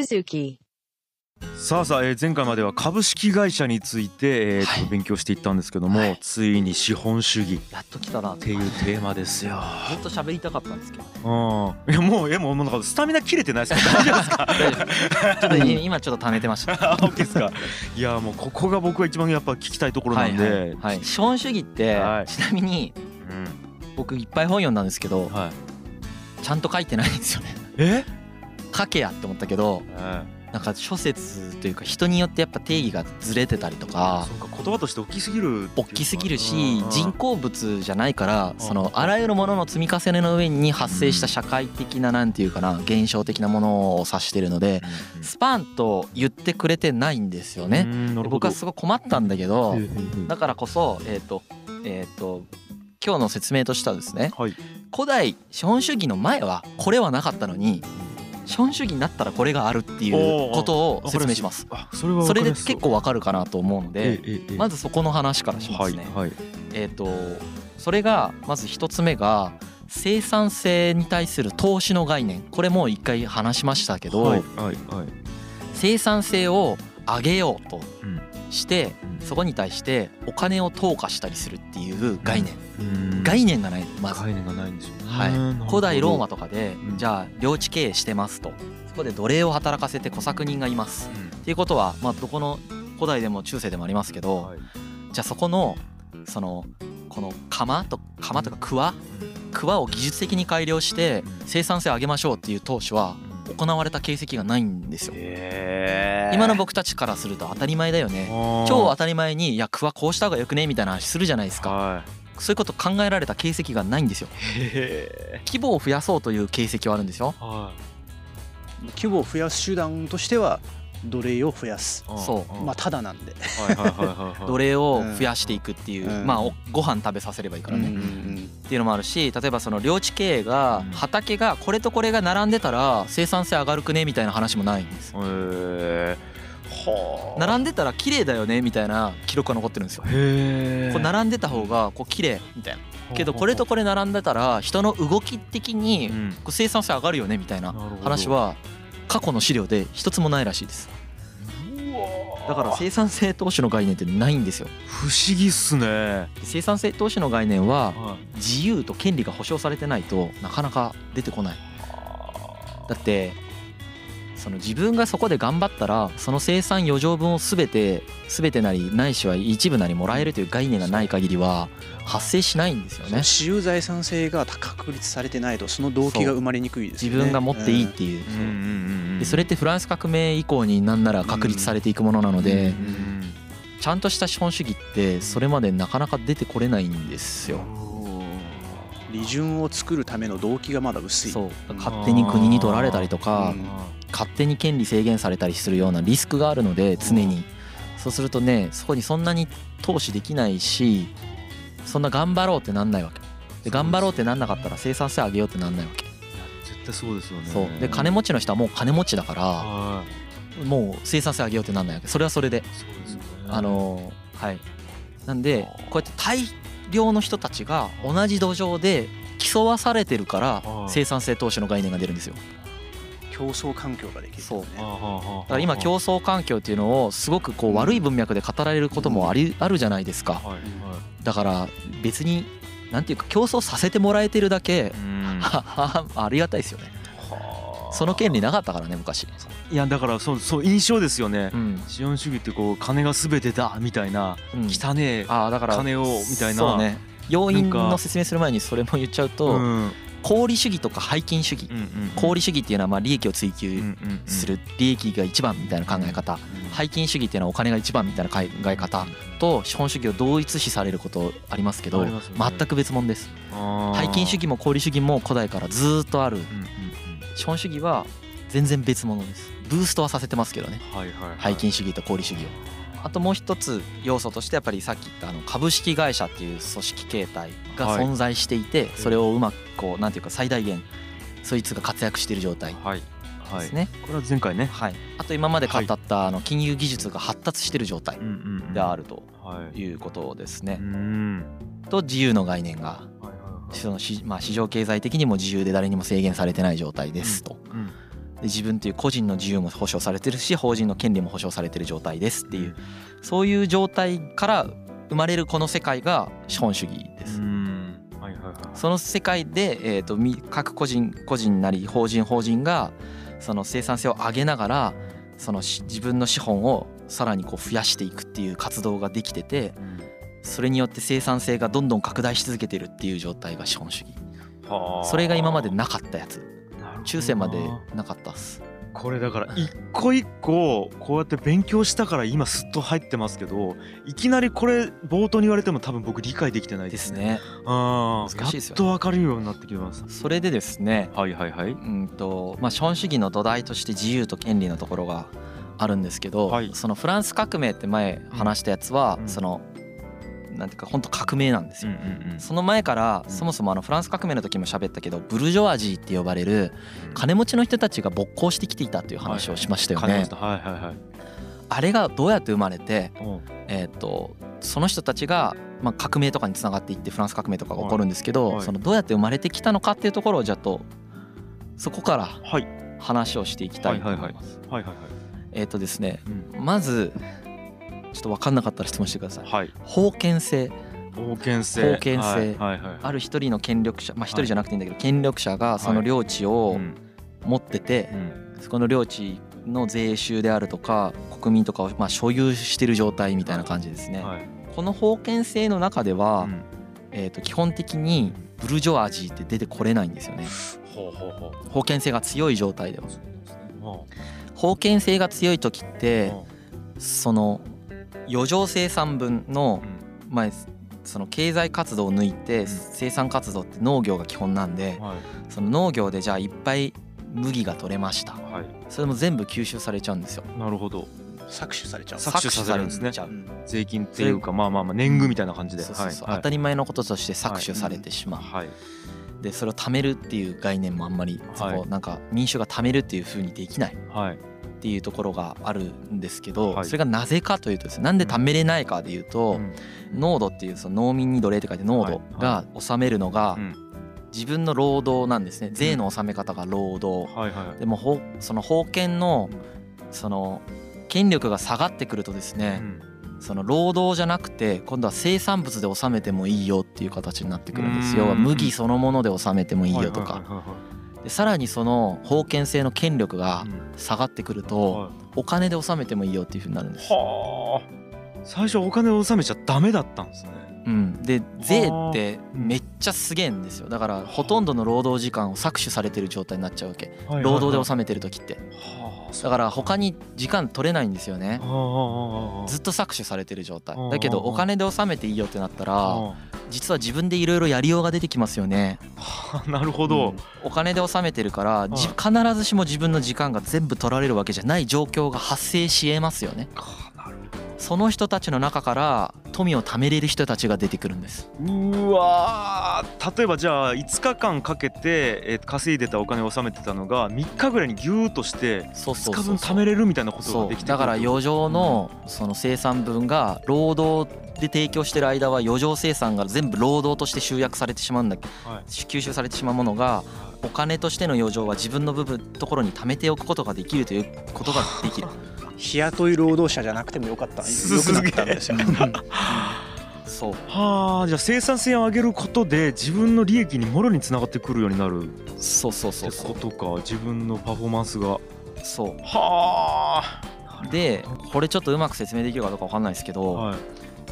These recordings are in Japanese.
Suzuki. さあさあ、えー前回までは株式会社について、えーっとはい勉強していったんですけども、はい。ついに資本主義。っやっと来たなていうテーマですよ。ずっと喋りたかったんですけどうん、いやもういやもうなんかスタミナ切れてないですか？大丈夫ですか？大丈夫ちょっと 今ちょっと貯めてました。あ OK ですか？いやもうここが僕が一番やっぱ聞きたいところなんで、はいはいはい。資本主義って、はい。ちなみに僕いっぱい本読んだんですけどうんはい、ちゃんと書いてないんですよね。え？書けやって思ったけどなんか諸説というか人によってやっぱ定義がずれてたりとかそうか言葉として大きすぎる大きすぎるし人工物じゃないからそのうん。あらゆるものの積み重ねの上に発生した社会的ななんていうかな現象的なものを指してるのでスパンと言ってくれてないんですよね。で僕はすごい困ったんだけどだからこそえっとえっと今日の説明としてはですねはい。古代資本主義の前はこれはなかったのに資本主義になったらこれがあるっていうことを説明します。あそれはそれで結構わかるかなと思うのでまずずそこの話からしますね。はいはい。えっとそれがまず一つ目が生産性に対する投資の概念。これもう一回話しましたけど、はいはいはい。生産性を上げようと。うんしてうん。そこに対してお金を投下したりするっていう概念、うん。概念がないまず。概念がないんですよね。はい。古代ローマとかでうん。じゃあ領地経営してますと。そこで奴隷を働かせて小作人がいます。うん。っていうことはまあどこの古代でも中世でもありますけどはい。じゃあそこのそのこの釜と釜とか桑？桑を技術的に改良してうん。生産性を上げましょうっていう投資はうん行われた形跡がないんですよ。今の僕たちからすると当たり前だよね。超当たり前にいや桑こうした方がよくねみたいな話するじゃないですか。はそういうこと考えられた形跡がないんですよ。規模を増やそうという形跡はあるんですよ。ーは規模を増やす手段としては奴隷を増やす。いそう。まあただなんで。はいはいはいはいはい。奴隷を増やしていくっていう、うん。まあおご飯食べさせればいいからね、うんうっん。ていうのもあるし例えばその領地経営がうん。畑がこれとこれが並んでたら生産性上がるくねみたいな話もないんですへ並んでたら綺麗だよねみたいな記録が残ってるんですよ。へえこう並んでた方がこう綺麗みたいな。けどこれとこれ並んでたら人の動き的にうん。こう生産性上がるよねみたいな話は過去の資料で一つもないらしいです。だから生産性投資の概念ってないんですよ。不思議っすね。生産性投資の概念はは自由と権利が保障されてないとなかなか出てこない。だってその自分がそこで頑張ったらその生産余剰分を全て全てなりないしは一部なりもらえるという概念がない限りは発生しないんですよね。私有財産性が確立されてないとその動機が生まれにくいですよね。自分が持っていいっていう。うん。でそれってフランス革命以降になんなら確立されていくものなのでうんちゃんとした資本主義ってそれまでなかなか出てこれないんですよ。利潤を作るための動機がまだ薄い。そう。勝手に国に取られたりとかうん勝手に権利制限されたりするようなリスクがあるので常に。そうするとねそこにそんなに投資できないしそんな頑張ろうってなんないわけ。で頑張ろうってなんなかったら生産性上げようってなんないわけ。絶対そうですよね。そう。で金持ちの人はもう金持ちだからはい。もう生産性上げようってなんないわけ。それはそれで。そうですよね。あのーはい。なんでこうやって大量の人たちが同じ土壌で競わされてるからはい。生産性投資の概念が出るんですよ競争環境ができるそう。ねはあはあはあだから今競争環境っていうのをすごくこう悪い文脈で語られることもありあるじゃないですか。はいはい。だから別になんていうか競争させてもらえてるだけ ありがたいですよね。その権利なかったからね昔。いやだからそうそう印象ですよね。うん、資本主義ってこう金が全てだみたいなうん、汚ねえああだから金をみたいな。そうね。要因の説明する前にそれも言っちゃううとんうん功利主義とか背金主義功利主義っていうのはまあ利益を追求する利益が一番みたいな考え方うん背金主義っていうのはお金が一番みたいな考え方と資本主義を同一視されることありますけど全く別物です背金主義も功利主義も古代からずっとある資本主義は全然別物ですブーストはさせてますけどねはいはいはい背金主義と功利主義をあともう一つ要素としてやっぱりさっき言ったあの株式会社っていう組織形態がはい。存在していてそれをうまくこうなんていうか最大限そいつが活躍している状態ですね。これは前回ね。はい。あと今まで語ったあの金融技術が発達している状態であるとはい。いうことですうねん。と自由の概念が。そのしまあ市場経済的にも自由で誰にも制限されてない状態ですと。うん自分という個人の自由も保障されてるし法人の権利も保障されてる状態ですっていうそういう状態から生まれるこの世界が資本主義です。はいはいはい、その世界で、えーと、各個人個人なり法人法人がその生産性を上げながらその自分の資本をさらにこう増やしていくっていう活動ができてて、それによって生産性がどんどん拡大し続けてるっていう状態が資本主義。それが今までなかったやつ中世までなかったっすこれだから一個一個こうやって勉強したから今すっと入ってますけどいきなりこれ冒頭に言われても多分僕理解できてないですね。あ難しいですよ、ね、やっと分かるようになってきます。それでですねはいはいはい。うんとまあ資本主義の土台として自由と権利のところがあるんですけど、はい、そのフランス革命って前話したやつは、うん、そのなんていうか本当革命なんですよ、その前からそもそもあのフランス革命の時も喋ったけどブルジョワジーって呼ばれる金持ちの人たちが勃興してきていたっていう話をしましたよね。あれがどうやって生まれて、えー、とその人たちがまあ革命とかにつながっていってフランス革命とかが起こるんですけど、そのどうやって生まれてきたのかっていうところをじゃあとそこから話をしていきたいと思います。えっ、とですね、まずちょっと分かんなかったら質問してください。はい、封建制。封建制。ある一人の権力者まあ一人じゃなくていいんだけど、権力者がその領地を持ってて、そこの領地の税収であるとか国民とかをまあ所有してる状態みたいな感じですね。この封建制の中では、えー、と基本的にブルジョアジーって出てこれないんですよね。封建性が強い状態では。封建性が強い時ってその余剰生産分の、まあ、その経済活動を抜いて生産活動って農業が基本なんで、その農業でじゃあいっぱい麦が取れました、それも全部吸収されちゃうんですよ。なるほど。搾取されちゃう。搾取されるんですね。税金っていうかまあまあまあ年貢みたいな感じで。当たり前のこととして搾取されてしまう、でそれを貯めるっていう概念もあんまりそこなんか民衆が貯めるっていうふうにできない、っていうところがあるんですけど、それがなぜかというとですねなんで貯めれないかでいうと、濃度っていうその農民に奴隷って書いて濃度が納めるのが、自分の労働なんですね。税の納め方が労働、でもその封建のその権力が下がってくるとですね、その労働じゃなくて今度は生産物で納めてもいいよっていう形になってくるんです。よ麦そのもので納めてもいいよとかでさらにその封建制の権力が下がってくると、お金で納めてもいいよっていうふうになるんです。はあ、最初お金を納めちゃダメだったんですね。うん、で税ってめっちゃすげえんですよ。だからほとんどの労働時間を搾取されてる状態になっちゃうわけ。労働で納めてる時ってだから他に時間取れないんですよね。ずっと搾取されてる状態。だけどお金で納めていいよってなったら実は自分でいろいろやりようが出てきますよね。なるほど、うん、お金で納めてるから必ずしも自分の時間が全部取られるわけじゃない状況が発生しえますよね。その人たちの中から富を貯めれる人たちが出てくるんです。うわ例えばじゃあ5日間かけて稼いでたお金を納めてたのが3日ぐらいにギューッとして5日分貯めれるみたいなことができてだから余剰のその生産分が労働で提供してる間は余剰生産が全部労働として集約されてしまうんだ、はい、吸収されてしまうものがお金としての余剰は自分の部分ところに貯めておくことができるということができる。日雇い労働者じゃなくてもよかった。よくなったんですよ。そう。はあじゃあ生産性を上げることで自分の利益にもろにつながってくるようになる。そうそうそうそう。ことか。自分のパフォーマンスが。そう。はあ。でこれちょっとうまく説明できるかどうか分かんないですけど、はい、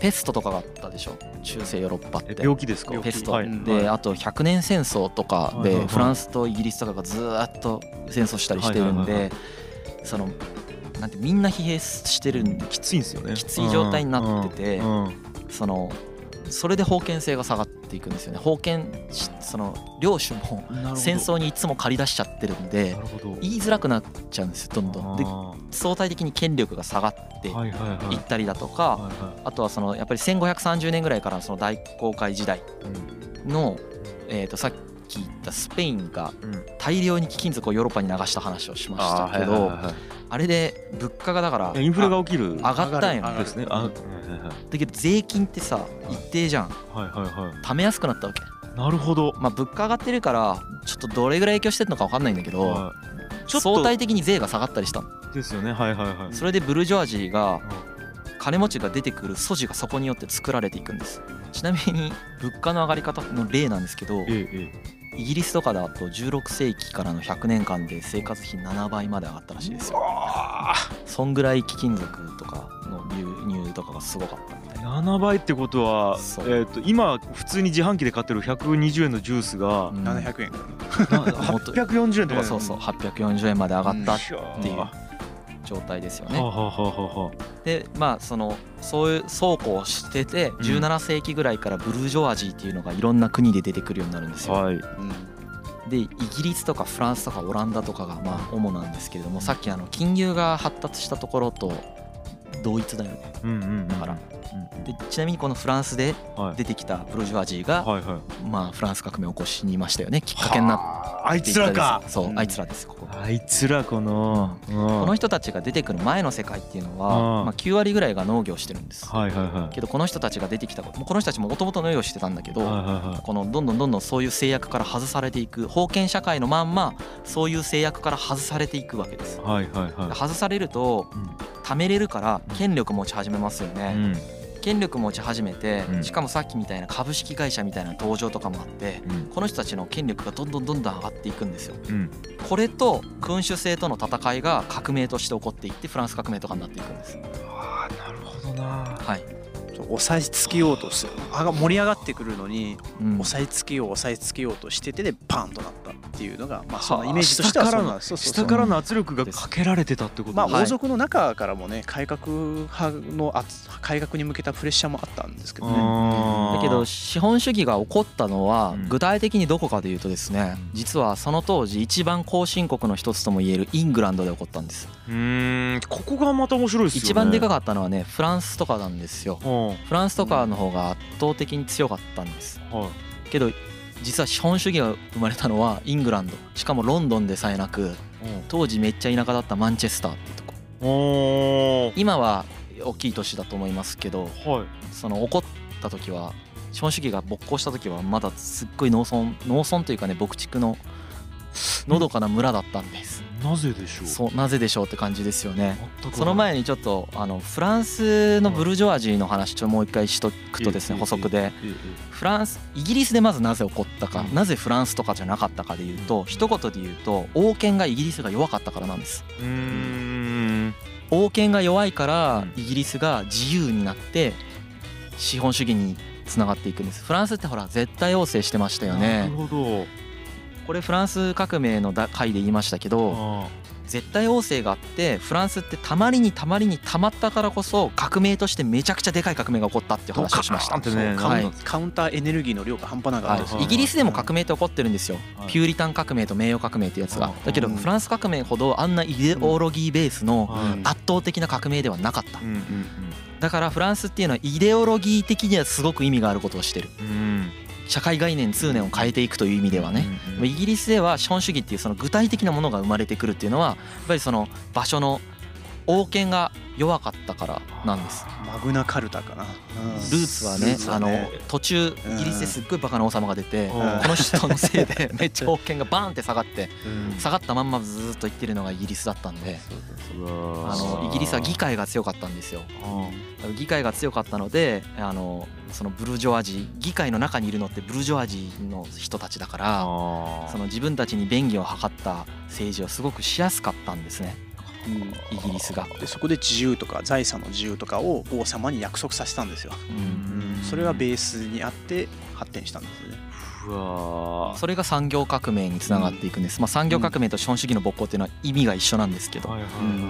ペストとかがあったでしょ？中世ヨーロッパって。病気ですか？ペスト、はい、で、あと100年戦争とかでフランスとイギリスとかがずっと戦争したりしてるんでそのなんてみんな疲弊してるんできついんですよね。きつい状態になっててそのそれで封建性が下がっていくんですよね。封建その領主も戦争にいつも借り出しちゃってるんで言いづらくなっちゃうんですよどんどん。で相対的に権力が下がっていったりだとかあとはそのやっぱり1530年ぐらいからその大航海時代のえとさっき言ったスペインが大量に貴金属をヨーロッパに流した話をしましたけどあれで物価がだからインフレが起きる。上がったんよね。ですね。だけど税金ってさ一定じゃん。はいはいはい。貯めやすくなったわけ。なるほど。まあ物価上がってるからちょっとどれぐらい影響してるのか分かんないんだけど相対的に税が下がったりしたですよね。はいはいはい。それでブルジョワジーが金持ちが出てくる素地がそこによって作られていくんです。ちなみに物価の上がり方の例なんですけど、イギリスとかだと16世紀からの100年間で生活費7倍まで上がったらしいですよ。そんぐらい貴金属とかの流入とかがすごかったみたいな。7倍ってことは、えー、と今普通に自販機で買ってる120円のジュースが700円。840円とか。そうそう840円まで上がったっていう状態ですよね。でまあそのそういう倉庫をしてて17世紀ぐらいからブルージョワジーっていうのがいろんな国で出てくるようになるんですよ。はい、でイギリスとかフランスとかオランダとかがまあ主なんですけれどもさっきあの金融が発達したところと同一だよね。だから。でちなみにこのフランスで出てきたブルジョワジーが、はいはい。はい、まあ、フランス革命を起こしにいましたよね。きっかけになってあ。いつらか。そう、あいつらですここ。あいつらこの、うん、この人たちが出てくる前の世界っていうのは、まあ、9割ぐらいが農業してるんです、はいはいはい、けどこの人たちが出てきたことこの人たちももともと農業してたんだけど、はいはいはい、このどんどんどんどんそういう制約から外されていく封建社会のまんまそういう制約から外されていくわけです、はいはいはい、外されると、貯めれるから権力持ち始めますよね、うん権力持ち始めて、しかもさっきみたいな株式会社みたいな登場とかもあって、この人たちの権力がどんどんどんどん上がっていくんですよ。これと君主制との戦いが革命として起こっていってフランス革命とかになっていくんです。あなるほどな。はい。押さえつけようとする盛り上がってくるのに、押さえつけよう押さえつけようとしててでパンとなったっていうのが、まあ、そのイメージとしてはそうなんです下からの圧力がかけられてたってことまあ王族の中からもね改革派の改革に向けたプレッシャーもあったんですけどね。だけど資本主義が起こったのは具体的にどこかでいうとですね実はその当時一番後進国の一つともいえるイングランドで起こったんです。うんここがまた面白いですよね。一番でかかったのはねフランスとかなんですよ。フランスとかの方が圧倒的に強かったんです、けど実は資本主義が生まれたのはイングランド。しかもロンドンでさえなく当時めっちゃ田舎だったマンチェスターってとこ。今は大きい都市だと思いますけど、はい、その起こった時は資本主義が勃興した時はまだすっごい農村農村というかね牧畜ののどかな村だったんです。なぜでしょう？そうなぜでしょうって感じですよね。その前にちょっとあのフランスのブルジョワジーの話ちょもう一回しとくとですね補足で。フランスイギリスでまずなぜ起こったか。なぜフランスとかじゃなかったかでいうと一言で言うと王権がイギリスが弱かったからなんです。王権が弱いからイギリスが自由になって資本主義につながっていくんです。フランスってほら絶対王政してましたよね。なるほどこれフランス革命の回で言いましたけど絶対王政があってフランスってたまりにたまりにたまったからこそ革命としてめちゃくちゃでかい革命が起こったっていう話をしました、ねはい、カウンターエネルギーの量が半端なかった、はい、イギリスでも革命って起こってるんですよ、はい、ピューリタン革命と名誉革命ってやつが。だけどフランス革命ほどあんなイデオロギーベースの圧倒的な革命ではなかった、だからフランスっていうのはイデオロギー的にはすごく意味があることをしてる、うん社会概念通念を変えていくという意味ではね、イギリスでは資本主義っていうその具体的なものが生まれてくるっていうのはやっぱりその場所の王権が弱かったからなんです。マグナカルタかな。ルーツはね、あの途中イギリスですっごいバカな王様が出て、この人のせいで めっちゃ王権がバーンって下がって、下がったまんまずっと言ってるのがイギリスだったんで、あのイギリスは議会が強かったんですよ。議会が強かったので、あのそのブルジョワジー議会の中にいるのってブルジョワジーの人たちだからその自分たちに便宜を図った政治をすごくしやすかったんですね。うん、イギリスがでそこで自由とか財産の自由とかを王様に約束させたんですよ、うん、それがベースにあって発展したんですね。うわそれが産業革命につながっていくんです、うん、まあ、産業革命と資本主義の勃興っていうのは意味が一緒なんですけど、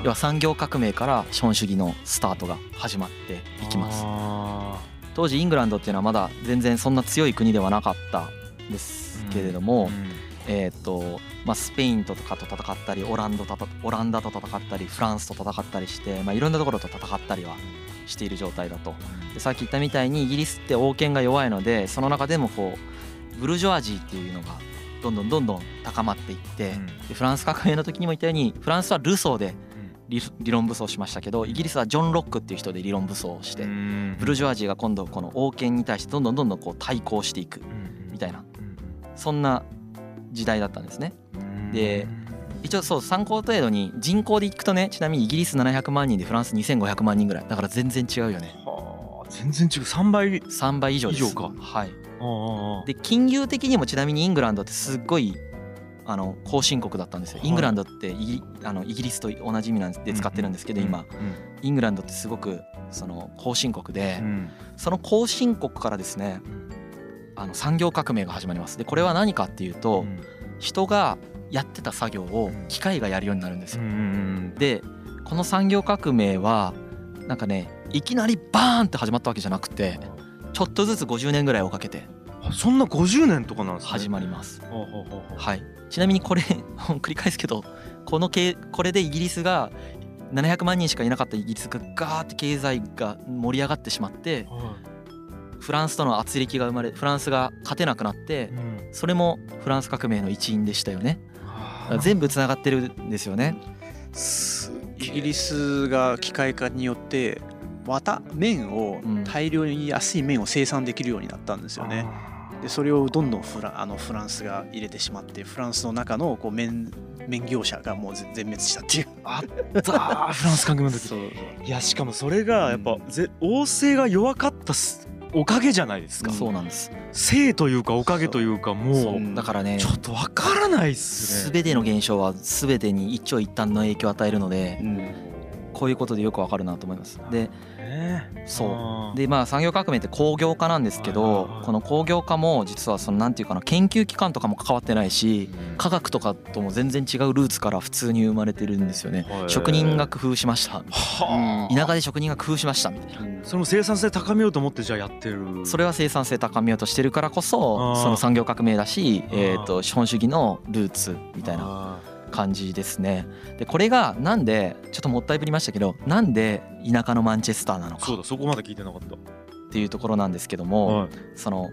要は産業革命から資本主義のスタートが始まっていきます。当時イングランドっていうのはまだ全然そんな強い国ではなかったんですけれども、うんうん、えーとまあ、スペインとかと戦ったりオランダとオランダと戦ったりフランスと戦ったりして、まあ、いろんなところと戦ったりはしている状態だと。でさっき言ったみたいにイギリスって王権が弱いのでその中でもこうブルジョワジーっていうのがどんどんどんどん高まっていって、でフランス革命の時にも言ったようにフランスはルソーで理論武装しましたけどイギリスはジョン・ロックっていう人で理論武装をしてブルジョワジーが今度この王権に対してどんどんどんどんこう対抗していくみたいな。そんな時代だったんですね。で一応そう参考程度に人口でいくとねちなみにイギリス700万人でフランス2500万人ぐらい。だから全然違うよね。はあ全然違う。3倍？3倍以上です。以上か。はい。で金融的にもちなみにイングランドってすっごいあの後進国だったんですよ、はい。イングランドってイギあのイギリスと同じ意味なんで使ってるんですけど、今。イングランドってすごくその後進国で、うん。その後進国からですねあの産業革命が始まります。でこれは何かっていうと、うん。人がやってた作業を機械がやるようになるんですよ。うんでこの産業革命はなんかねいきなりバーンって始まったわけじゃなくてちょっとずつ50年ぐらいをかけてあそんな50年とかなんですね。始まります。はい、ちなみにこれ 繰り返すけどこのけこれでイギリスが700万人しかいなかったイギリスがガーって経済が盛り上がってしまってはフランスとの圧力が生まれフランスが勝てなくなっていうん。それもフランス革命の一因でしたよね。はあ。全部つながってるんですよね。イギリスが機械化によって綿麺をうん。大量に安い麺を生産できるようになったんですよね。でそれをどんどんフラあのフランスが入れてしまってフランスの中のこう麺麺業者がもう全全滅したっていう。あったー。フランス革命の時。そういやしかもそれがやっぱぜ王政が弱かったすおかげじゃないですか。そうなんです。性というかおかげというかもそうう。だからねちょっとわからないっすね。全ての現象は全てに一長一短の影響を与えるのでうんこういうことでよくわかるなと思います。でね。そう。でまあ産業革命って工業化なんですけどこの工業化も実はそのなんていうかな研究機関とかも関わってないしうん。科学とかとも全然違うルーツから普通に生まれてるんですよね。はい職人が工夫しました。はあ。田舎で職人が工夫しましたみたいな。それも生産性高めようと思ってじゃあやってる。それは生産性高めようとしてるからこそその産業革命だしえーと資本主義のルーツみたいな。な感じですね。でこれがなんでちょっともったいぶりましたけどなんで田舎のマンチェスターなのか。そうだそこまで聞いてなかっっていうところなんですけどたもはい。その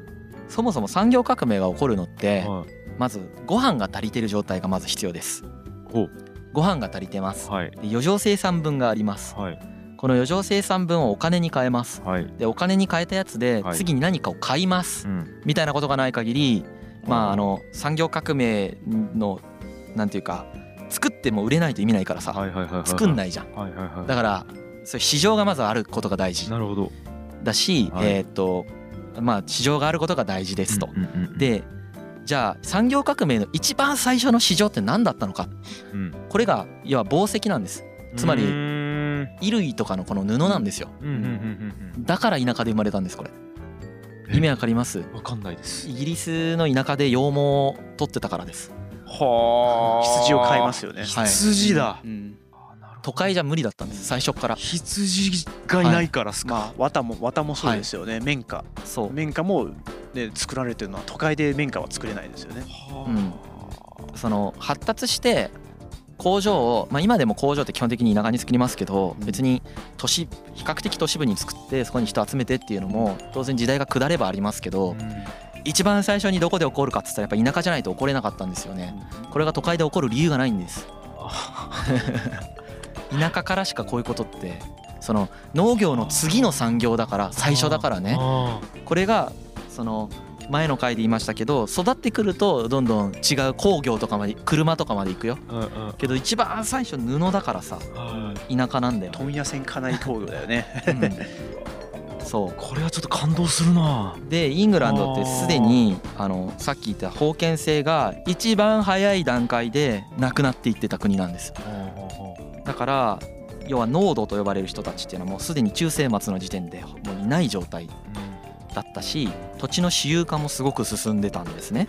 そもそも産業革命が起こるのってはい。まずご飯が足りてる状態がまず必要です。ご飯が足りてます。はい。で余剰生産分があります。はい。この余剰生産分をお金に変えます。はい。でお金に変えたやつではい。次に何かを買います。うん。みたいなことがない限りまああの産業革命のなんていうか作っても売れないと意味ないからさ作んないじゃん。だからそういう市場がまずあることが大事なるほど。だしはい。えーっとまあ市場があることが大事ですと。うんうんうんでじゃあ産業革命の一番最初の市場って何だったのか。うん。これが要は紡績なんです。つまり衣類とかのこの布なんですよ。だから田舎で生まれたんですこれ。え？意味わかります？うんわかんないです。イギリスの田舎で羊毛を取ってたからです。は羊を飼いますよね。はい。羊だ。うん。都会じゃ無理だったんです最初から。羊がいないからっすか。まあ綿も綿もそうですよね。綿花。そう。綿花もね作られてるのは都会で綿花は作れないですよね。うん。その発達して工場を、まあ、今でも工場って基本的に田舎に作りますけどうん。別に都市比較的都市部に作ってそこに人集めてっていうのも当然時代が下ればありますけど一番最初にどこで起こるかっつったらやっぱ田舎じゃないと起これなかったんですよね。これが都会で起こる理由がないんです。田舎からしかこういうことってその農業の次の産業だから最初だからね。あこれがその前の回で言いましたけど育ってくるとどんどん違う工業とかまで車とかまで行くよ。ーうんうん。けど一番最初布だからさはい。田舎なんだよ、問屋線家内工業だよね。うんそこれはちょっと感動するな。うでイングランドってすでにあのさっき言った封建制が一番早い段階でなくなっていってた国なんですだから要は農奴と呼ばれる人たちっていうのはもうすでに中世末の時点でもういない状態だったし土地の私有化もすごく進んでたんですね。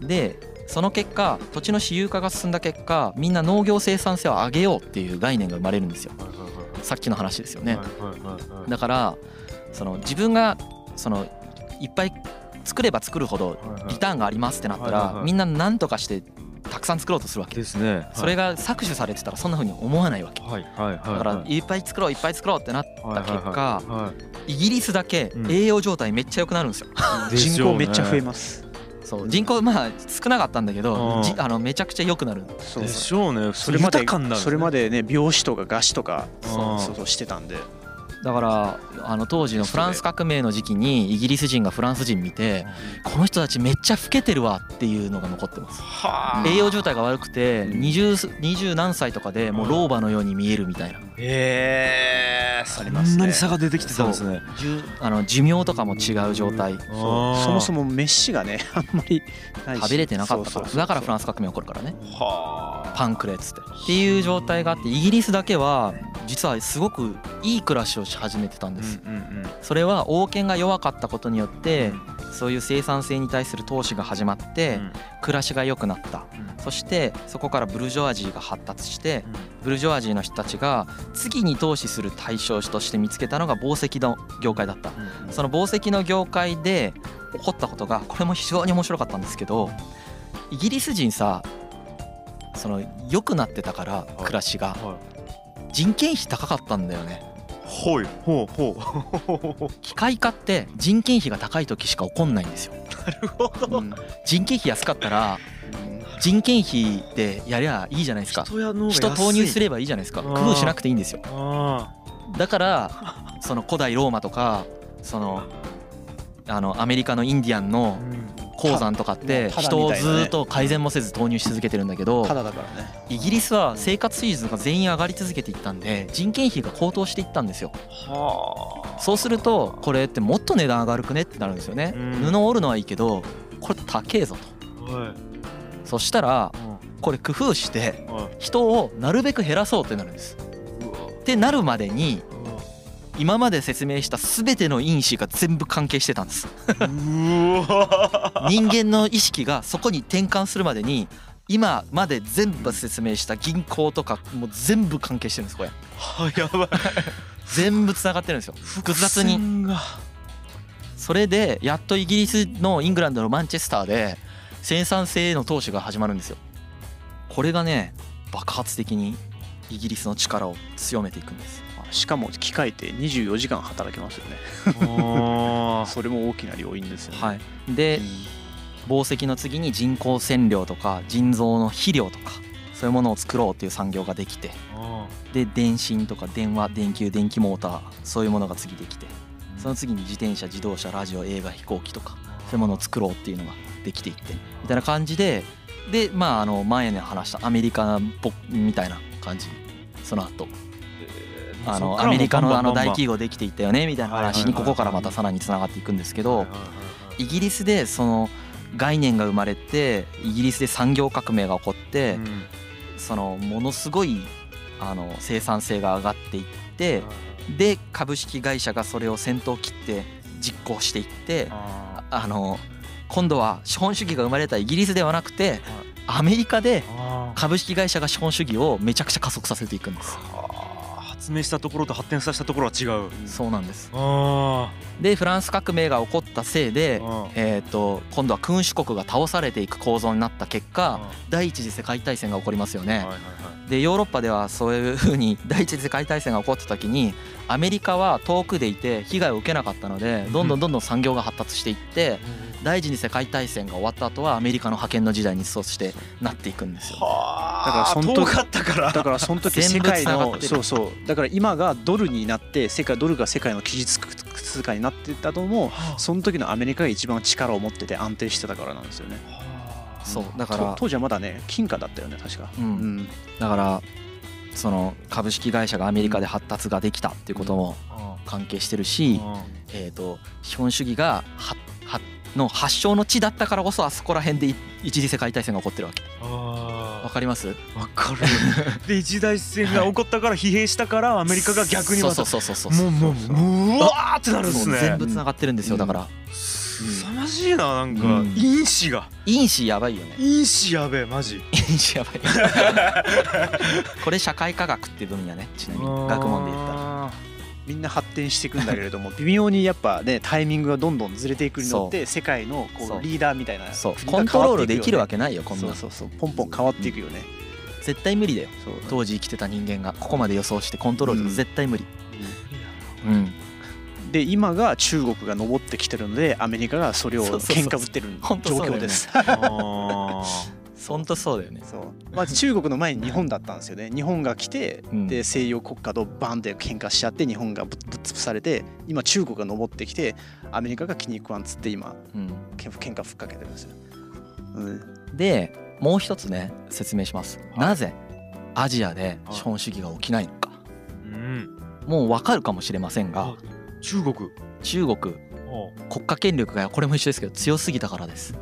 でその結果土地の私有化が進んだ結果みんな農業生産性を上げようっていう概念が生まれるんですよ。さっきの話ですよね。だからその自分がそのいっぱい作れば作るほどリターンがありますってなったはいはいはい。らみんな何とかしてたくさん作ろうとするわけ。ですね。それが搾取されてたらそんな風に思わないわけ。はいはいはいだからいっぱい作ろういっぱい作ろうってなった結果はいイギリスだけうん。栄養状態めっちゃ良くなるんですよ。人口めっちゃ増えます。そう。人口まあ少なかったんだけうん。どじあのめちゃくちゃ良くなる。でそうそう。しょうね。それまで豊かになるんですね。それまでね病死とか餓死とかそうそうそうしてたんで。だからあの当時のフランス革命の時期にイギリス人がフランス人見てこの人たちめっちゃ老けてるわっていうのが残ってます。栄養状態が悪くて 20, 20何歳とかでもう老婆のように見えるみたいな。へえそんなに差が出てきてたんですね。あの寿命とかも違う状態。そそもそも飯がね あんまり食べれてなかったから。だからフランス革命起こるからね。パンくれっつって。っていう状態があってイギリスだけは実はすごくいい暮らしをし始めてたんです、それは王権が弱かったことによってそういう生産性に対する投資が始まって暮らしが良くなった、そしてそこからブルジョワジーが発達してブルジョワジーの人たちが次に投資する対象として見つけたのが宝石の業界だった、その宝石の業界で起こったことがこれも非常に面白かったんですけどイギリス人さその良くなってたから暮らしが人件費高かったんだよねほい。ほうほう。機械化って人件費が高い時しか起こんないんですよ。なるほど、うん、人件費安かったら人件費でやりゃいいじゃないですか。人投入すればいいじゃないですか。工夫しなくていいんですよ。だからその古代ローマとかそのあのアメリカのインディアンの鉱山とかって人をずっと改善もせず投入し続けてるんだけどイギリスは生活水準が全員上がり続けていったんで人件費が高騰していったんですよ。そうするとこれってもっと値段上がるくねってなるんですよね。布を織るのはいいけどこれ高えぞと。そしたらこれ工夫して人をなるべく減らそうってなるんです。ってなるまでに今まで説明した全ての因子が全部関係してたんです。人間の意識がそこに転換するまでに今まで全部説明した銀行とかもう全部関係してるんですこれ。やばい全部つながってるんですよ。複雑に。それでやっとイギリスのイングランドのマンチェスターで生産性への投資が始まるんですよ。これがね爆発的にイギリスの力を強めていくんですしかも機械って24時間働けますよね。それも大きな要因ですよね、はい、で、宝石の次に人工染料とか腎臓の肥料とかそういうものを作ろうっていう産業ができてで電信とか電話電球電気モーターそういうものが次できてその次に自転車自動車ラジオ映画飛行機とかそういうものを作ろうっていうのができていってみたいな感じででまああの前に話したアメリカみたいな感じ。その後あのアメリカのあの大企業できていったよねみたいな話にここからまたさらにつながっていくんですけどイギリスでその概念が生まれてイギリスで産業革命が起こってそのものすごいあの生産性が上がっていってで株式会社がそれを先頭切って実行していってあの今度は資本主義が生まれたイギリスではなくてアメリカで株式会社が資本主義をめちゃくちゃ加速させていくんです。発明したところと発展させたところは違う。そうなんです。でフランス革命が起こったせいで、えー、と今度は君主国が倒されていく構造になった結果第一次世界大戦が起こりますよね。でヨーロッパではそういうふうに第一次世界大戦が起こった時にアメリカは遠くでいて被害を受けなかったのでどんどんどんどん産業が発達していって第一次世界大戦が終わった後はアメリカの覇権の時代にそしてなっていくんですよ、だからその時だからその時世界の そうそうだから今がドルになって世界ドルが世界の基実通貨になってたのもその時のアメリカが一番力を持ってて安定してたからなんですよね。そうだから当時はまだね金貨だったよね確か、うん、うん、だからその株式会社がアメリカで発達ができたっていうことも関係してるし、えー、と資本主義がの発祥の地だったからこそあそこら辺で一次世界大戦が起こってるわけ。わかります？わかる で一次大戦が起こったから疲弊したからアメリカが逆にまたそうそうそうそうもうもううわーってなるんですね。全部つながってるんですよだから、凄まじいななんか、因子が。因子やばいよね。因子やべえマジ。因子やばい これ社会科学っていう分野ねちなみに。学問で言ったらみんな発展していくんだけれども 微妙にやっぱねタイミングがどんどんずれていくによって世界のこうリーダーみたいなそう。コントロールできるわけないよこんな。そうそうそう。ポンポン変わっていくよね、絶対無理だよ。当時生きてた人間が。ここまで予想してコントロール絶対無理。うん、うん。で今が中国が上ってきてるのでアメリカがそれを喧嘩売ってる状況です。本当そうだよね。そう。まあ中国の前に日本だったんですよね。日本が来て、うん、で西洋国家とバンって喧嘩しちゃって日本がぶっ潰されて今中国が登ってきてアメリカが気に食わんっつって今、うん、喧嘩ふっかけてるんですよ、うん、でもう一つね説明します、はい、なぜアジアで資本主義が起きないのか、うん、もうわかるかもしれませんが中国。中国。国家権力がこれも一緒ですけど強すぎたからです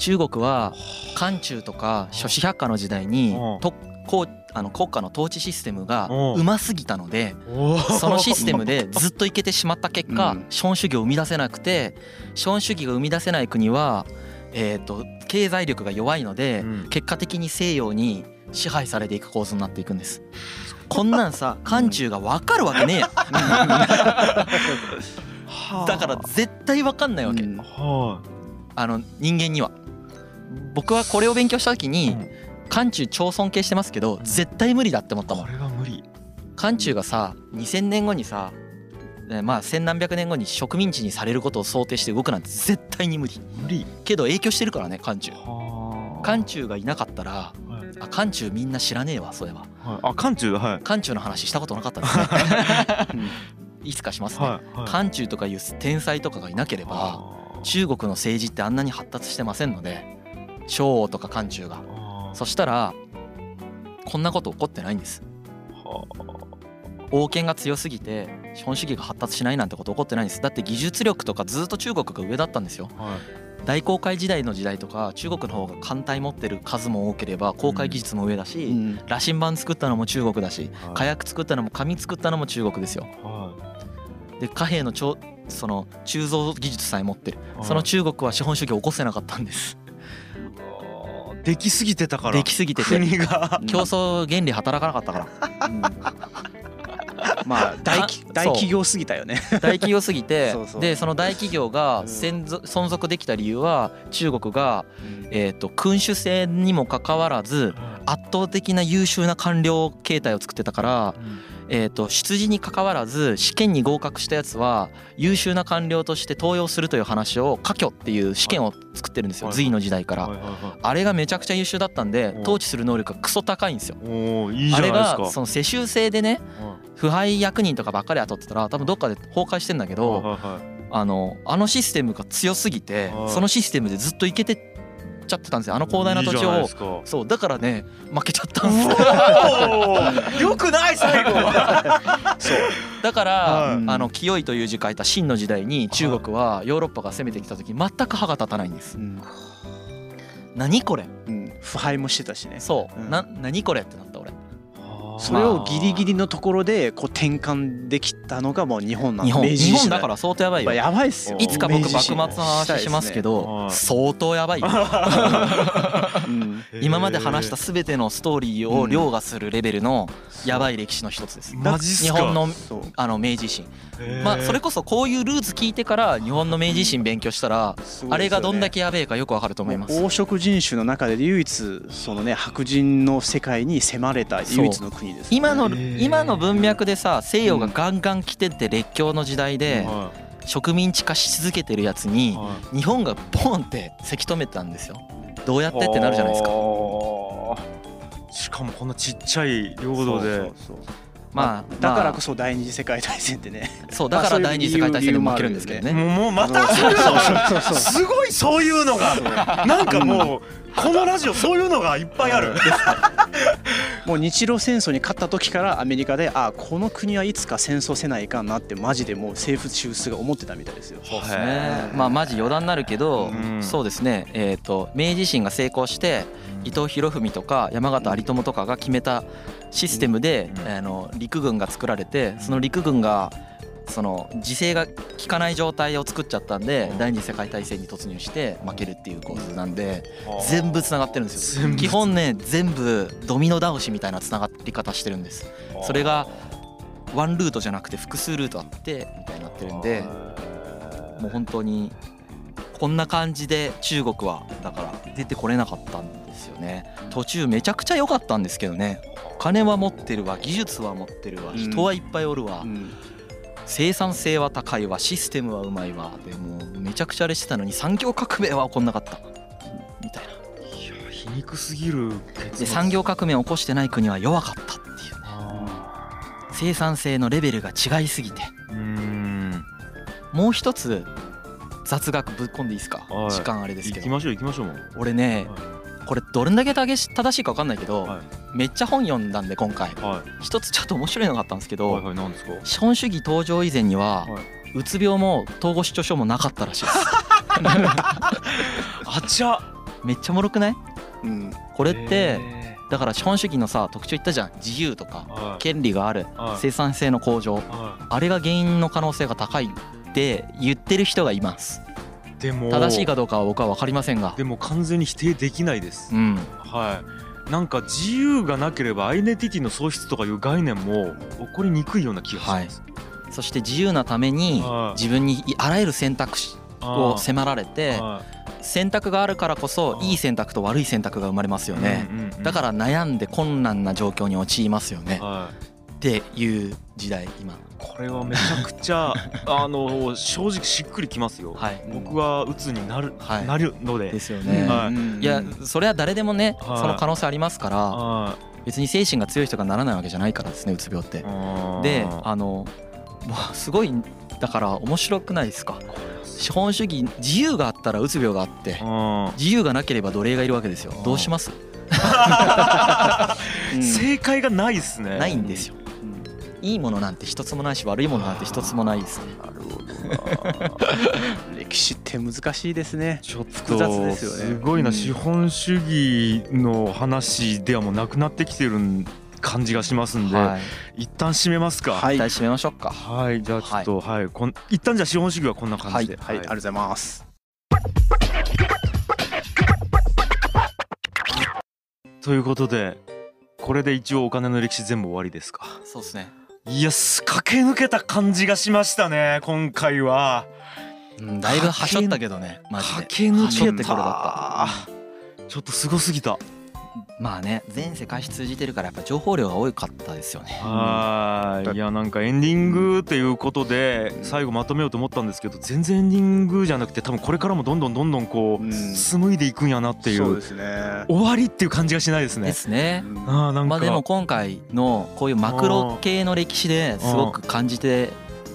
中国は漢中とか諸子百科の時代にとこうあの国家の統治システムがうますぎたのでそのシステムでずっといけてしまった結果資本主義を生み出せなくて資本主義が生み出せない国はえと経済力が弱いので結果的に西洋に支配されていく構図になっていくんです。こんなんさ漢中が分かるわけねえや だから絶対分かんないわけ、あの人間には僕はこれを勉強した時に漢中超尊敬してますけど絶対無理だって思ったもん。これは無理。漢中がさ2000年後にさまあ千何百年後に植民地にされることを想定して動くなんて絶対に無理。無理。けど影響してるからね漢中。漢中がいなかったら、はい、あ漢中みんな知らねえわそういえば、はい、あ漢中はい。漢中の話したことなかったですね いつかしますね、はいはい、漢中とかいう天才とかがいなければ中国の政治ってあんなに発達してませんので昭王とか漢中が。そしたらこんなこと起こってないんです。王権が強すぎて資本主義が発達しないなんてこと起こってないんです。だって技術力とかずっと中国が上だったんですよ、はい、大航海時代の時代とか中国の方が艦隊持ってる数も多ければ航海技術も上だし、うん、羅針盤作ったのも中国だし、はい、火薬作ったのも紙作ったのも中国ですよ、はい、で貨幣のその鋳造技術さえ持ってる、その中国は資本主義を起こせなかったんですできすぎてたから。できすぎてて。国が。競争原理働かなかったから、うん、まあ大 大企業すぎたよね。大企業すぎてでその大企業が存続できた理由は中国が、えー、と君主制にもかかわらず圧倒的な優秀な官僚形態を作ってたから、えー、と出自にかかわらず試験に合格したやつは優秀な官僚として登用するという話を科挙っていう試験を作ってるんですよ隋の時代から。あれがめちゃくちゃ優秀だったんで統治する能力がクソ高いんですよ。あれがその世襲制でね腐敗役人とかばっかり雇ってたら多分どっかで崩壊してんだけどあのあのシステムが強すぎてそのシステムでずっといけてちゃってたんですよ。あの広大な土地を。そうだからね負けちゃったんです。よくない最後。そう。だから、はい、あの清いという字書いた秦の時代に中国はヨーロッパが攻めてきた時全く歯が立たないんです、うん、何これ、うん、腐敗もしてたしね。そう、うん、な何これってなった俺それをギリギリのところでこう転換できたのがもう日本なん日本。日本だから相当やばいよ。やばいっすよ。いつか僕幕末の話しますけど相当やばいよ。今まで話した全てのストーリーを凌駕するレベルのやばい歴史の一つです。日本のあの明治維新。まあそれこそこういうルーツ聞いてから日本の明治維新勉強したらあれがどんだけやべえかよくわかると思います。黄色人種の中で唯一そのね白人の世界に迫れた唯一の国です、今の今の文脈でさ西洋がガンガン来てって列強の時代で植民地化し続けてるやつに日本がボンってせき止めたんですよ。どうやってってなるじゃないですか。しかもこんなちっちゃい領土でまあ、だからこそ第二次世界大戦ってね。そうだから第二次世界大戦で負けるんですけどね。もうまたそういうのすごいそういうのが。なんかもうこのラジオそういうのがいっぱいある。もう日露戦争に勝った時からアメリカであこの国はいつか戦争せないかんなってマジでもう政府中枢が思ってたみたいですよ。そうですね。まあマジ余談になるけど、そうですね。えっ、と明治維新が成功して伊藤博文とか山形有朋とかが決めたシステムで、あの陸軍が作られてその陸軍がその自制が効かない状態を作っちゃったんで第二次世界大戦に突入して負けるっていう構図なんで全部つながってるんですよ。基本ね全部ドミノ倒しみたいなつながり方してるんです。それがワンルートじゃなくて複数ルートあってみたいになってるんでもう本当にこんな感じで中国はだから出てこれなかったんですよね。途中めちゃくちゃ良かったんですけどね。金は持ってるわ技術は持ってるわ人はいっぱいおるわ、生産性は高いわシステムはうまいわ。でもめちゃくちゃあれしてたのに産業革命は起こんなかった。みたいな。皮肉すぎるで産業革命を起こしてない国は弱かったっていうね。生産性のレベルが違いすぎて。うん。もう一つ雑学ぶっ込んでいいですか、はい、時間あれですけど。行きましょう行きましょう。俺ね、はい、これどれだけ正しいか分かんないけど、はい、めっちゃ本読んだんで今回、一つちょっと面白いのがあったんですけど、はいはい、資本主義登場以前には、うつ病も統合失調症もなかったらしいです。あちゃ。めっちゃおもろくない、うん、これってだから資本主義のさ特徴言ったじゃん。自由とか権利がある生産性の向上。あれが原因の可能性が高いって言ってる人がいますでも正しいかどうかは僕は分かりませんが。でも完全に否定できないです、うん、はい。なんか自由がなければアイデンティティの喪失とかいう概念も起こりにくいような気がします、はい、そして自由なために自分にあらゆる選択肢を迫られて選択があるからこそい。い選択と悪い選択が生まれますよね。だから悩んで困難な状況に陥りますよね。っていう時代今これはめちゃくちゃ あの正直しっくりきますよ、はい、僕は鬱になる、はい、なるので。ですよね、はい、いやそれは誰でもね、その可能性ありますから、別に精神が強い人がならないわけじゃないからですねうつ病って。であのすごいだから面白くないですか？資本主義自由があったらうつ病があって自由がなければ奴隷がいるわけですよ。どうします？正解がないですね。ないんですよいいものなんて一つもないし悪いものなんて一つもないですね。なるほど歴史って難しいですね。ちょっと複雑ですよね。すごいな、資本主義の話ではもうなくなってきてる感じがしますんで、はい、一旦締めますか。はい、一旦締めましょうか。はいじゃあちょっと、はい、はい、こん一旦じゃあ資本主義はこんな感じで。はい、はい、ありがとうございます。ということでこれで一応お金の歴史全部終わりですかそうですねいや駆け抜けた感じがしましたね今回は、うん、だいぶはしょったけどねマジで。駆け抜けた。ちょっとすごすぎたまあね全世界史通じてるからやっぱ情報量が多かったですよね。はい。いやなんかエンディングっていうことで最後まとめようと思ったんですけど全然エンディングじゃなくて多分これからもどんどんどんどんこう紡いでいくんやなっていう、終わりっていう感じがしないですね。ですね。あなんか。まあでも今回のこういうマクロ系の歴史ですごく感じて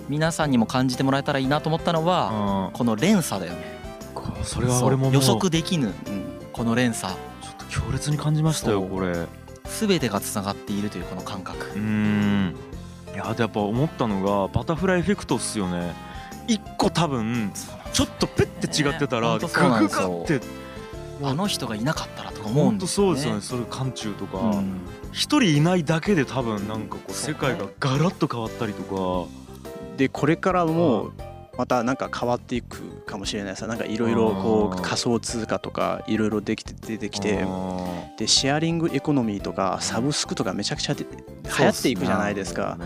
皆さんにも感じてもらえたらいいなと思ったのはこの連鎖だよね。それは俺も予測できぬこの連鎖強烈に感じましたよこれ。全てがつながっているというこの感覚。うん。いややっぱ思ったのがバタフライエフェクトっすよね。一個多分ちょっとペッて違ってたらググガって。あの人がいなかったらとか思うんですよね。そうですよねそれ渦中とか。一人いないだけで多分なんかこう世界がガラッと変わったりとか。でこれからもまたなんか変わっていくかもしれないさ。なんかいろいろこう仮想通貨とかいろいろできて出てきて。でシェアリングエコノミーとかサブスクとかめちゃくちゃ流行っていくじゃないですか。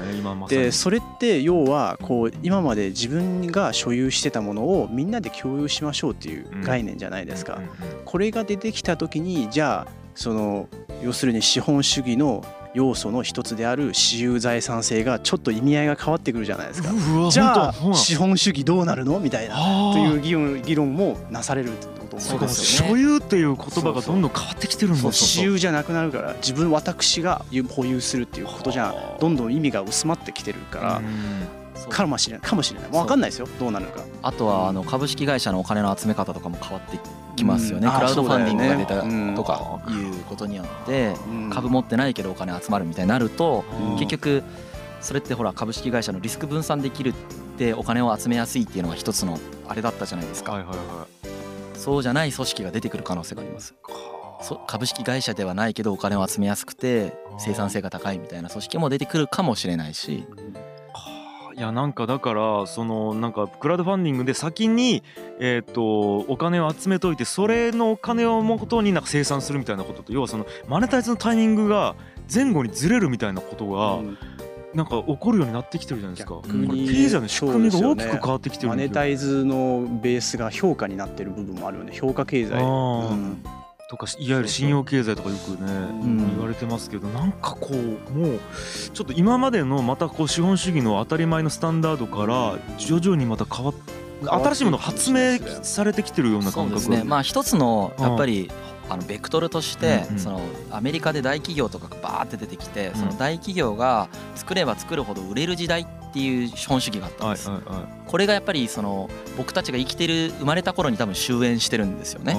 でそれって要はこう今まで自分が所有してたものをみんなで共有しましょうっていう概念じゃないですか。これが出てきた時にじゃあその要するに資本主義の要素の一つである私有財産性がちょっと意味合いが変わってくるじゃないですか。じゃあ資本主義どうなるの？みたいなという議論議論もなされると思うんですよね。所有っていう言葉がどんどん変わってきてるんだ。私有じゃなくなるから自分私が保有するっていうことじゃどんどん意味が薄まってきてるから。かもしれないかもしれない。分かんないですよ。どうなるか。あとはあの株式会社のお金の集め方とかも変わってきますよね、うん、クラウドファンディングが出たとかいうことによって株持ってないけどお金集まるみたいになると結局それってほら株式会社のリスク分散できるってお金を集めやすいっていうのが一つのあれだったじゃないですか、はいはいはい、そうじゃない組織が出てくる可能性があります。株式会社ではないけどお金を集めやすくて生産性が高いみたいな組織も出てくるかもしれないし。いやなんかだからそのなんかクラウドファンディングで先にえっとお金を集めといてそれのお金をもとになんか生産するみたいなことと要はそのマネタイズのタイミングが前後にずれるみたいなことがなんか起こるようになってきてるじゃないですか。これ経済の仕組みが大きく変わってきてる、マネタイズのベースが評価になってる部分もあるよね。評価経済。うんとかいわゆる信用経済とかよくね、言われてますけどなんかこうもうちょっと今までのまたこう資本主義の当たり前のスタンダードから徐々にまた変わっ新しいもの発明されてきてるような感覚ですね。まあ一つのやっぱりあのベクトルとして、そのアメリカで大企業とかがバーって出てきて、その大企業が作れば作るほど売れる時代っていう資本主義があったんです、これがやっぱりその僕たちが生きてる生まれた頃に多分終焉してるんですよね。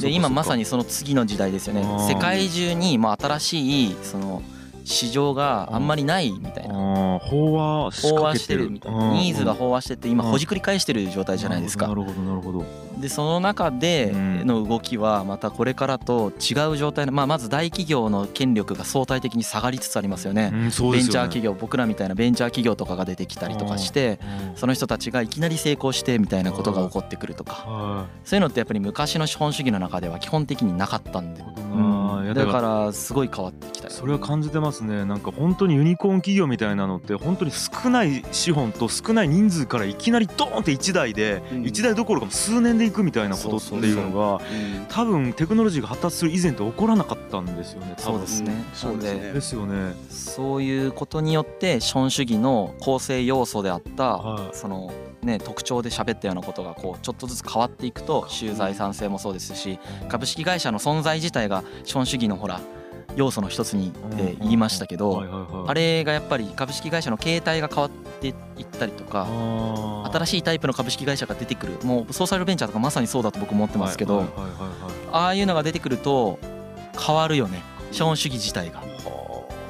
で今まさにその次の時代ですよね。世界中にまあ新しいその市場があんまりないみたいな飽和飽和してるみたいな。ニーズが飽和してて今ほじくり返してる状態じゃないですか。なるほどなるほどでその中での動きはまたこれからと違う状態の、まあ、まず大企業の権力が相対的に下がりつつありますよね,、ベンチャー企業僕らみたいなベンチャー企業とかが出てきたりとかしてその人たちがいきなり成功してみたいなことが起こってくるとか。そういうのってやっぱり昔の資本主義の中では基本的になかったんで、うん、だからすごい変わってきたそれは感じてますね。なんか本当にユニコーン企業みたいなのって本当に少ない資本と少ない人数からいきなりドーンって1台で1台どころか数年でいくみたいなことっていうのが多分テクノロジーが発達する以前って起こらなかったんですよねそうですね。そうですね。ですよね。そういうことによって資本主義の構成要素であった、そのね、特徴で喋ったようなことがこうちょっとずつ変わっていくと収財産性もそうですし株式会社の存在自体が資本主義のほら要素の一つにって言いましたけどあれがやっぱり株式会社の形態が変わっていったりとか新しいタイプの株式会社が出てくるもうソーシャルベンチャーとかまさにそうだと僕思ってますけどああいうのが出てくると変わるよね。資本主義自体が。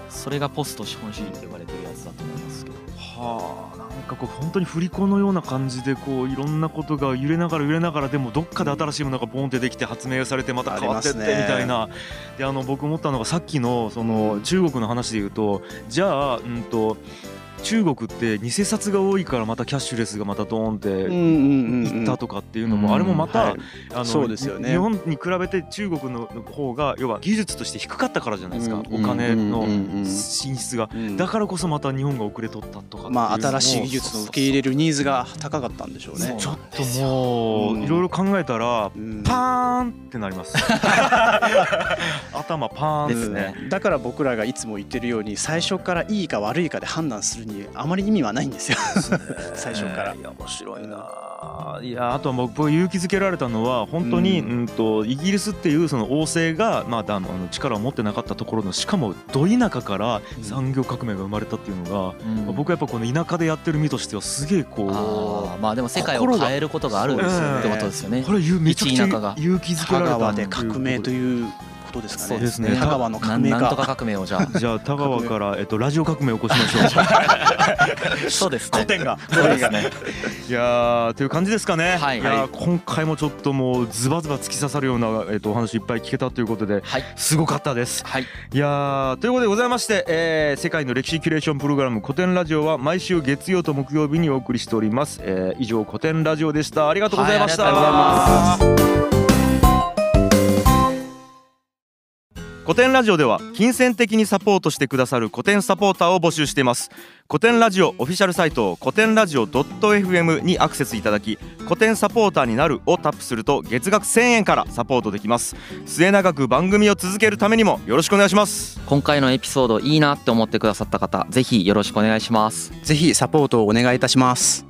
それがポスト資本主義って言われてるやつだと思いますけど。はあかこう本当に振り子のような感じでこういろんなことが揺れながら揺れながらでもどっかで新しいものがボンってできて発明されてまた変わってってみたいな、であの僕思ったのがさっきのその中国の話で言うとじゃあうんと中国って偽札が多いからまたキャッシュレスがまたドーンっていったとかっていうのもあれもまたあの日本に比べて中国の方が要は技術として低かったからじゃないですかお金の進出が。だからこそまた日本が遅れとったとかまあ新しい技術の受け入れるニーズが高かったんでしょうね。ちょっともういろいろ考えたらパーンってなります。頭パーンですね。だから僕らがいつも言ってるように最初からいいか悪いかで判断するにあまり意味はないんですよ。最初から。いや面白いな。いやあとは僕勇気づけられたのは本当に、うん、うんとイギリスっていうその王政が、まあ、あの力を持ってなかったところのしかもど田舎から産業革命が生まれたっていうのが、うん、僕はやっぱこの田舎でやってる身としてはすげえこうまあでも世界を変えることがあるってことですよね。これめちゃくちゃ勇気づけられたで革命ということですかね。そうですね。田川の革命なんとか革命をじゃあ。じゃあ田川からえっとラジオ革命を起こしましょう。そうですね。古典が。古典がね。いやという感じですかね。はい。いや今回もちょっともうズバズバ突き刺さるようなえっとお話いっぱい聞けたということで、はい、すごかったです。はい。いやということでございまして、えー、世界の歴史キュレーションプログラム古典ラジオは毎週月曜と木曜日にお送りしております。えー、以上古典ラジオでした。ありがとうございました。はい、ありがとうございます。古典ラジオでは金銭的にサポートしてくださる古典サポーターを募集しています。古典ラジオオフィシャルサイト古典ラジオ .fm にアクセスいただき古典サポーターになるをタップすると月額1000円からサポートできます。末永く番組を続けるためにもよろしくお願いします。今回のエピソードいいなって思ってくださった方ぜひよろしくお願いします。ぜひサポートをお願いいたします